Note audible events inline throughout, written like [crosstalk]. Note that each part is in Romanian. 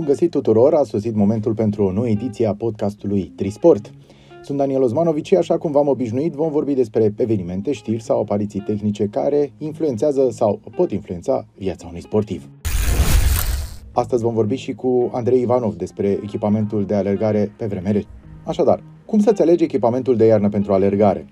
Bun găsit tuturor, a sosit momentul pentru o nouă ediție a podcastului Trisport. Sunt Daniel Osmanovici și așa cum v-am obișnuit vom vorbi despre evenimente, știri sau apariții tehnice care influențează sau pot influența viața unui sportiv. Astăzi vom vorbi și cu Andrei Ivanov despre echipamentul de alergare pe vreme rece. Așadar, cum să-ți alegi echipamentul de iarnă pentru alergare?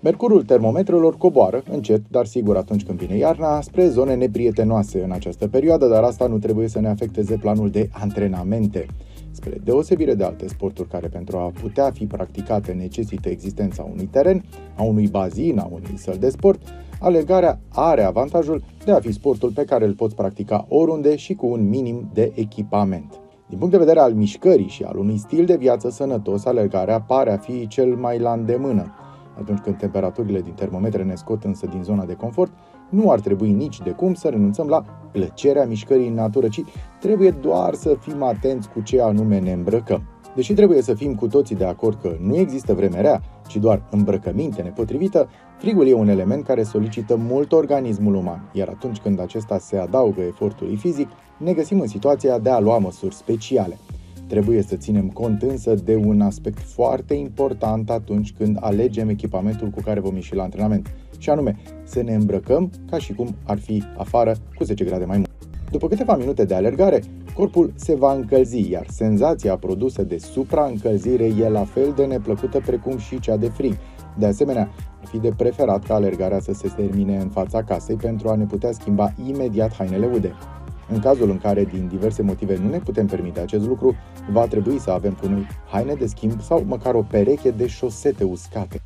Mercurul termometrelor coboară, încet, dar sigur atunci când vine iarna, spre zone neprietenoase în această perioadă, dar asta nu trebuie să ne afecteze planul de antrenamente. Spre deosebire de alte sporturi care pentru a putea fi practicate necesită existența unui teren, a unui bazin, a unui săl de sport, alergarea are avantajul de a fi sportul pe care îl poți practica oriunde și cu un minim de echipament. Din punct de vedere al mișcării și al unui stil de viață sănătos, alergarea pare a fi cel mai la îndemână. Atunci când temperaturile din termometre ne scot însă din zona de confort, nu ar trebui nici de cum să renunțăm la plăcerea mișcării în natură, ci trebuie doar să fim atenți cu ce anume ne îmbrăcăm. Deși trebuie să fim cu toții de acord că nu există vreme rea, ci doar îmbrăcăminte nepotrivită, frigul e un element care solicită mult organismul uman, iar atunci când acesta se adaugă efortului fizic, ne găsim în situația de a lua măsuri speciale. Trebuie să ținem cont însă de un aspect foarte important atunci când alegem echipamentul cu care vom ieși la antrenament, și anume să ne îmbrăcăm ca și cum ar fi afară cu 10 grade mai mult. După câteva minute de alergare, corpul se va încălzi, iar senzația produsă de supraîncălzire e la fel de neplăcută precum și cea de frig. De asemenea, ar fi de preferat ca alergarea să se termine în fața casei pentru a ne putea schimba imediat hainele ude. În cazul în care, din diverse motive, nu ne putem permite acest lucru, va trebui să avem cu noi haine de schimb sau măcar o pereche de șosete uscate.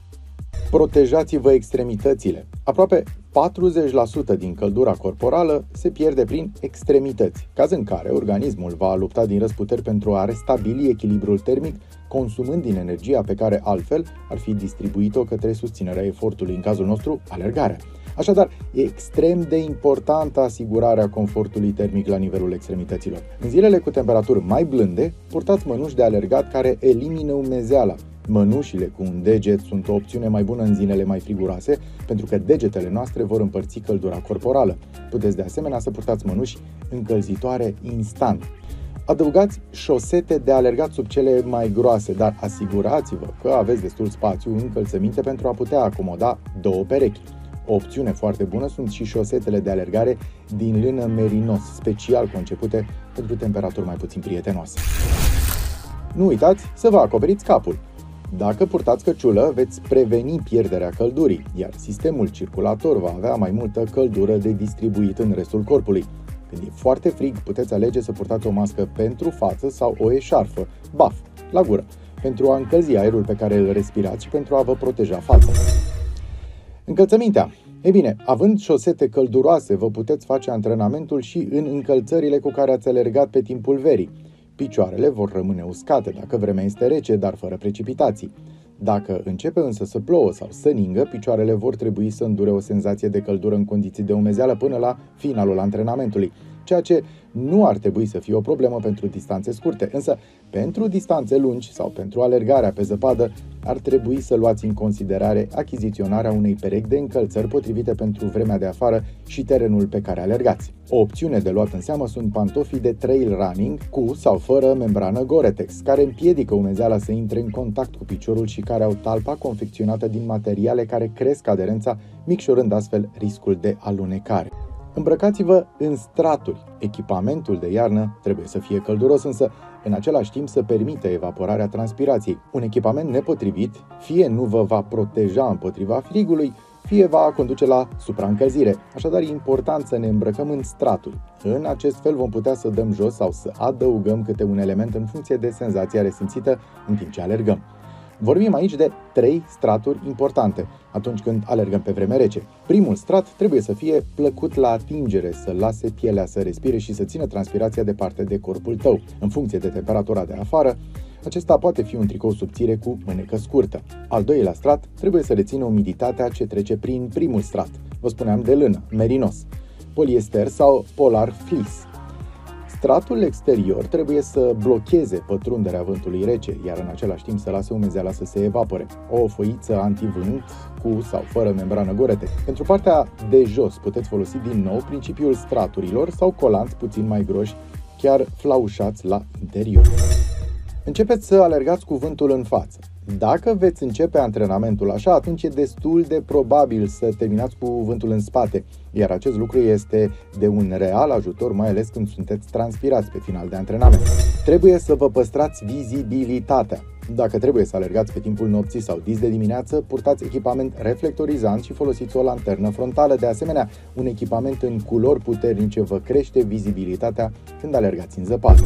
Protejați-vă extremitățile. Aproape 40% din căldura corporală se pierde prin extremități, caz în care organismul va lupta din răsputeri pentru a restabili echilibrul termic, consumând din energia pe care altfel ar fi distribuit-o către susținerea efortului, în cazul nostru, alergarea. Așadar, e extrem de importantă asigurarea confortului termic la nivelul extremităților. În zilele cu temperaturi mai blânde, purtați mănuși de alergat care elimină umezeala. Mănușile cu un deget sunt o opțiune mai bună în zilele mai friguroase, pentru că degetele noastre vor împărți căldura corporală. Puteți de asemenea să purtați mănuși încălzitoare instant. Adăugați șosete de alergat sub cele mai groase, dar asigurați-vă că aveți destul spațiu încălțăminte pentru a putea acomoda două perechi. O opțiune foarte bună sunt și șosetele de alergare din lână merinos, special concepute pentru temperaturi mai puțin prietenoase. Nu uitați să vă acoperiți capul. Dacă purtați căciulă, veți preveni pierderea căldurii, iar sistemul circulator va avea mai multă căldură de distribuit în restul corpului. Când e foarte frig, puteți alege să purtați o mască pentru față sau o eșarfă, baf, la gură, pentru a încălzi aerul pe care îl respirați și pentru a vă proteja fața. Încălțămintea. E bine, având șosete călduroase, vă puteți face antrenamentul și în încălțările cu care ați alergat pe timpul verii. Picioarele vor rămâne uscate dacă vremea este rece, dar fără precipitații. Dacă începe însă să plouă sau să ningă, picioarele vor trebui să îndure o senzație de căldură în condiții de umezeală până la finalul antrenamentului ceea ce nu ar trebui să fie o problemă pentru distanțe scurte, însă pentru distanțe lungi sau pentru alergarea pe zăpadă ar trebui să luați în considerare achiziționarea unei perechi de încălțări potrivite pentru vremea de afară și terenul pe care alergați. O opțiune de luat în seamă sunt pantofii de trail running cu sau fără membrană Gore-Tex, care împiedică umezeala să intre în contact cu piciorul și care au talpa confecționată din materiale care cresc aderența, micșorând astfel riscul de alunecare. Îmbrăcați-vă în straturi. Echipamentul de iarnă trebuie să fie călduros, însă în același timp să permită evaporarea transpirației. Un echipament nepotrivit fie nu vă va proteja împotriva frigului, fie va conduce la supraîncălzire. Așadar, e important să ne îmbrăcăm în straturi. În acest fel vom putea să dăm jos sau să adăugăm câte un element în funcție de senzația resimțită în timp ce alergăm. Vorbim aici de trei straturi importante atunci când alergăm pe vreme rece. Primul strat trebuie să fie plăcut la atingere, să lase pielea să respire și să țină transpirația departe de corpul tău. În funcție de temperatura de afară, acesta poate fi un tricou subțire cu mânecă scurtă. Al doilea strat trebuie să rețină umiditatea ce trece prin primul strat. Vă spuneam de lână, merinos, poliester sau polar fleece. Stratul exterior trebuie să blocheze pătrunderea vântului rece, iar în același timp să lase umezeala să se evapore. O foiță antivânt cu sau fără membrană gorete. Pentru partea de jos puteți folosi din nou principiul straturilor sau colanți puțin mai groși chiar flaușați la interior. Începeți să alergați cu vântul în față. Dacă veți începe antrenamentul așa, atunci e destul de probabil să terminați cu vântul în spate, iar acest lucru este de un real ajutor, mai ales când sunteți transpirați pe final de antrenament. Trebuie să vă păstrați vizibilitatea. Dacă trebuie să alergați pe timpul nopții sau dis de dimineață, purtați echipament reflectorizant și folosiți o lanternă frontală. De asemenea, un echipament în culori puternice vă crește vizibilitatea când alergați în zăpadă.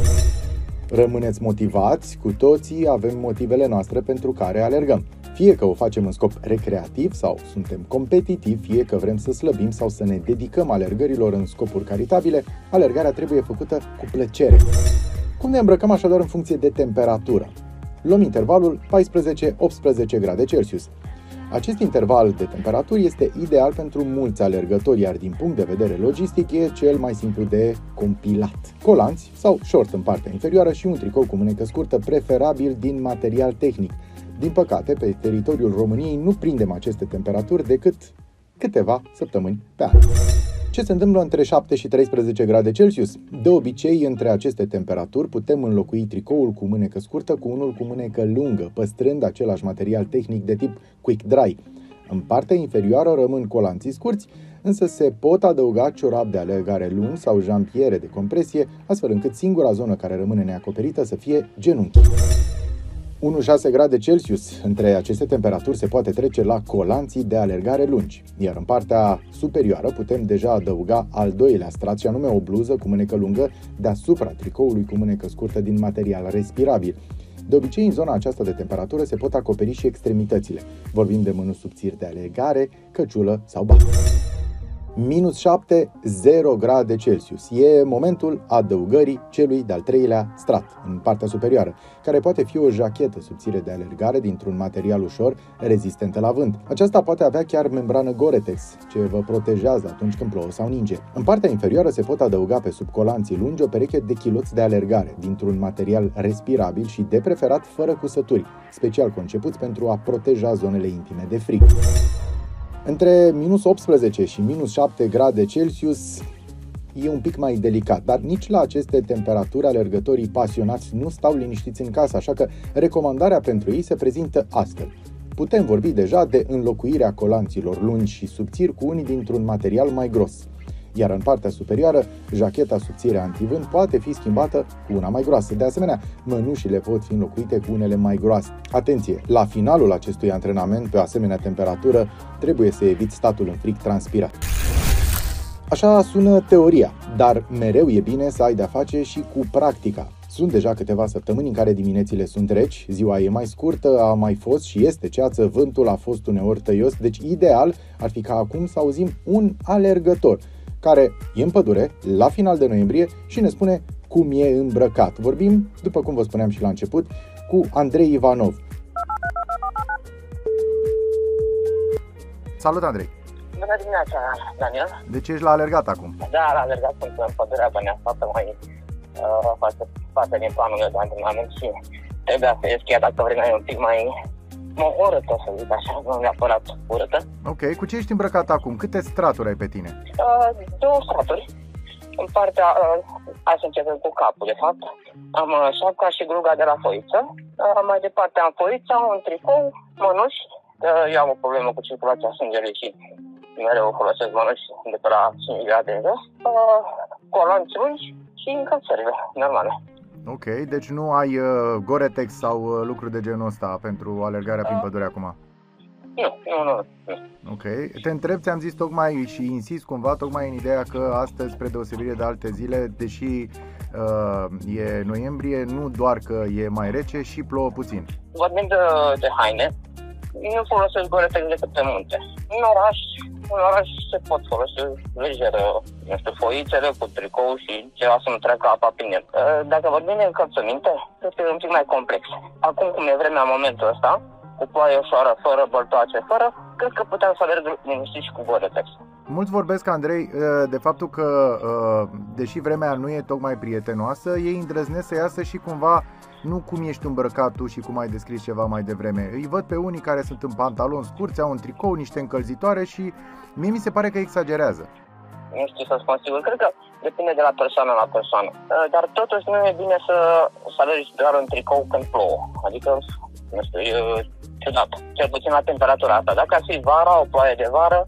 Rămâneți motivați, cu toții avem motivele noastre pentru care alergăm. Fie că o facem în scop recreativ sau suntem competitivi, fie că vrem să slăbim sau să ne dedicăm alergărilor în scopuri caritabile, alergarea trebuie făcută cu plăcere. Cum ne îmbrăcăm așadar în funcție de temperatură? Luăm intervalul 14-18 grade Celsius. Acest interval de temperaturi este ideal pentru mulți alergători, iar din punct de vedere logistic e cel mai simplu de compilat. Colanți sau short în partea inferioară și un tricou cu mânecă scurtă, preferabil din material tehnic. Din păcate, pe teritoriul României nu prindem aceste temperaturi decât câteva săptămâni pe an. Ce se întâmplă între 7 și 13 grade Celsius? De obicei, între aceste temperaturi putem înlocui tricoul cu mânecă scurtă cu unul cu mânecă lungă, păstrând același material tehnic de tip quick dry. În partea inferioară rămân colanții scurți, însă se pot adăuga ciorap de alergare lungi sau jampiere de compresie, astfel încât singura zonă care rămâne neacoperită să fie genunchi. 1-6 grade Celsius. Între aceste temperaturi se poate trece la colanții de alergare lungi, iar în partea superioară putem deja adăuga al doilea strat, și anume o bluză cu mânecă lungă deasupra tricoului cu mânecă scurtă din material respirabil. De obicei, în zona aceasta de temperatură se pot acoperi și extremitățile. Vorbim de mână subțiri de alergare, căciulă sau bat minus 7, 0 grade Celsius. E momentul adăugării celui de-al treilea strat, în partea superioară, care poate fi o jachetă subțire de alergare dintr-un material ușor, rezistentă la vânt. Aceasta poate avea chiar membrană Gore-Tex, ce vă protejează atunci când plouă sau ninge. În partea inferioară se pot adăuga pe sub colanții lungi o pereche de chiloți de alergare, dintr-un material respirabil și de preferat fără cusături, special concepuți pentru a proteja zonele intime de frig. Între minus 18 și minus 7 grade Celsius e un pic mai delicat, dar nici la aceste temperaturi alergătorii pasionați nu stau liniștiți în casă, așa că recomandarea pentru ei se prezintă astfel. Putem vorbi deja de înlocuirea colanților lungi și subțiri cu unii dintr-un material mai gros iar în partea superioară, jacheta subțire antivânt poate fi schimbată cu una mai groasă. De asemenea, mănușile pot fi înlocuite cu unele mai groase. Atenție! La finalul acestui antrenament, pe o asemenea temperatură, trebuie să eviți statul în frig transpirat. Așa sună teoria, dar mereu e bine să ai de-a face și cu practica. Sunt deja câteva săptămâni în care diminețile sunt reci, ziua e mai scurtă, a mai fost și este ceață, vântul a fost uneori tăios, deci ideal ar fi ca acum să auzim un alergător care e în pădure la final de noiembrie și ne spune cum e îmbrăcat. Vorbim, după cum vă spuneam și la început, cu Andrei Ivanov. Salut, Andrei! Bună dimineața, Daniel! De ce ești la alergat acum? Da, la alergat sunt în pădurea Bănea, foarte mai uh, foarte, foarte din planul meu de antrenament și trebuia să ies chiar dacă vremea e un pic mai mă urâtă, să zic așa, nu neapărat urâtă. Ok, cu ce ești îmbrăcat acum? Câte straturi ai pe tine? Uh, două straturi. În partea, uh, hai să începem cu capul, de fapt. Am uh, șapca și gruga de la foiță. Uh, mai departe am foița, un tricou, mănuși. Uh, eu am o problemă cu circulația sângelui și mereu folosesc mănuși de pe la 5 grade de jos. Uh, colanți lungi și încălțările normale. Ok, deci nu ai uh, Gore-Tex sau uh, lucruri de genul ăsta pentru alergarea prin pădure acum? Nu, nu, nu. Ok. Te întreb, ți-am zis tocmai și insist cumva tocmai în ideea că astăzi, spre deosebire de alte zile, deși uh, e noiembrie, nu doar că e mai rece și plouă puțin. Vorbim de, de haine, nu folosesc Gore-Tex decât pe munte. În oraș în oraș se pot folosi lejer, nu știu, foițele cu tricou și ceva să nu treacă apa prin el. Dacă vorbim de încălțăminte, este un pic mai complex. Acum cum e vremea în momentul ăsta, cu ploaie ușoară, fără băltoace, fără, cred că puteam să alerg liniștit și cu Gore-Tex. Mulți vorbesc, Andrei, de faptul că, deși vremea nu e tocmai prietenoasă, ei îndrăznesc să iasă și cumva nu cum ești îmbrăcat tu și cum ai descris ceva mai devreme. Îi văd pe unii care sunt în pantaloni scurți, au un tricou, niște încălzitoare și mie mi se pare că exagerează. nu știu să spun sigur, cred că depinde de la persoană la persoană. Uh, dar totuși nu e bine să, să alergi doar în tricou când plouă. Adică, nu știu, e ciudat. Cel puțin la temperatura asta. Dacă ar fi vara, o ploaie de vară,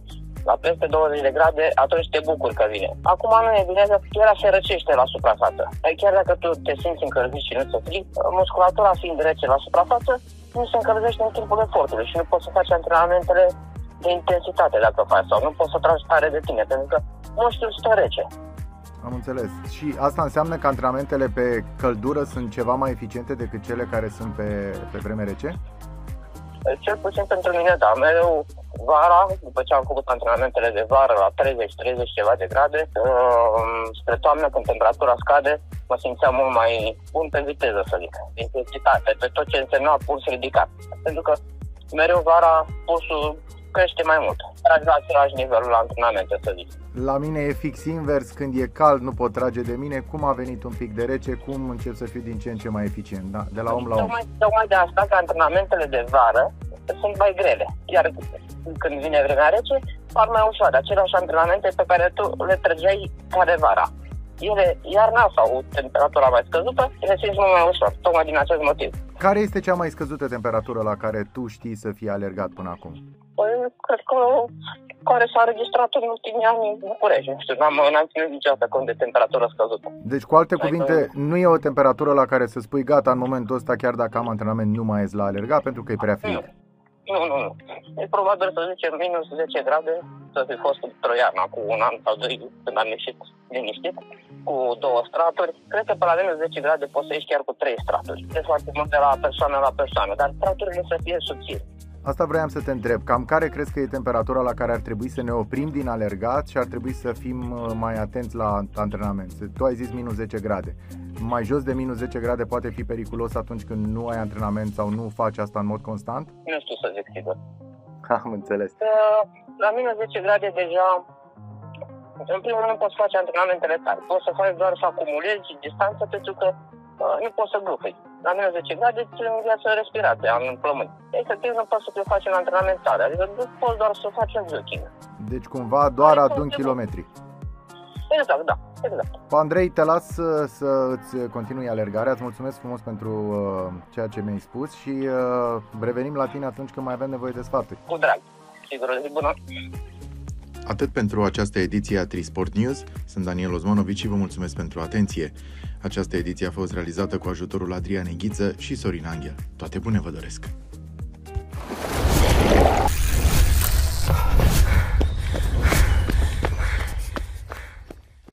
la peste 20 de grade, atunci te bucuri că vine. Acum nu e bine că pielea se răcește la suprafață. Adică chiar dacă tu te simți încălzit și nu ți frig, musculatura fiind rece la suprafață, nu se încălzește în timpul efortului și nu poți să faci antrenamentele de intensitate dacă faci sau nu poți să tragi tare de tine pentru că mușchiul stă rece. Am înțeles. Și asta înseamnă că antrenamentele pe căldură sunt ceva mai eficiente decât cele care sunt pe, pe vreme rece? Cel puțin pentru mine, da. Mereu vara, după ce am făcut antrenamentele de vară la 30-30 ceva de grade, uh, spre toamnă, când temperatura scade, mă simțeam mult mai bun pe viteză, să zic, intensitate, pe tot ce însemna puls ridicat. Pentru că mereu vara pulsul crește mai mult. Tragi la același nivel la antrenamente, să zic. La mine e fix invers, când e cald nu pot trage de mine, cum a venit un pic de rece, cum încep să fiu din ce în ce mai eficient, da? de la om la om. Tocmai, tocmai de asta că antrenamentele de vară sunt mai grele, iar când vine vremea rece, par mai ușoare. Aceleași antrenamente pe care tu le trăgeai care vara. Ele, iarna sau temperatura mai scăzută, le simți mult mai ușor, tocmai din acest motiv. Care este cea mai scăzută temperatură la care tu știi să fii alergat până acum? Păi, cred că care s-a registrat în ultimii ani în București. Nu știu, n-am, n-am ținut niciodată cont de temperatură scăzută. Deci, cu alte cuvinte, nu e o temperatură la care să spui gata, în momentul ăsta, chiar dacă am antrenament, nu mai ies la alergat pentru că e prea frig. Nu, nu, nu. E probabil să zicem minus 10 grade să fi fost într-o iarnă, cu un an sau doi, când am ieșit liniștit, cu două straturi. Cred că pe la minus 10 grade poți să ieși chiar cu trei straturi. E foarte mult de la persoană la persoană, dar straturile să fie subțiri. Asta vreau să te întreb. Cam care crezi că e temperatura la care ar trebui să ne oprim din alergat și ar trebui să fim uh, mai atenți la antrenament? Tu ai zis minus 10 grade. Mai jos de minus 10 grade poate fi periculos atunci când nu ai antrenament sau nu faci asta în mod constant? Nu știu să zic sigur. [laughs] Am înțeles. La minus 10 grade deja în primul rând nu poți face antrenamentele tari. Poți să faci doar să acumulezi distanță pentru că uh, nu poți să glufui la minus 10 grade ți viață respirație în plămâni. Efectiv nu poți să te faci în antrenament tare, adică nu poți doar să faci în jogging. Deci cumva doar adun kilometri. Exact, da, exact. Andrei, te las să, să îți continui alergarea. Îți mulțumesc frumos pentru uh, ceea ce mi-ai spus și uh, revenim la tine atunci când mai avem nevoie de sfaturi. Cu drag. Sigur, zi bună. Atât pentru această ediție a Trisport News. Sunt Daniel Ozmanovici și vă mulțumesc pentru atenție. Această ediție a fost realizată cu ajutorul Adrian Ghiță și Sorin Anghel. Toate bune vă doresc!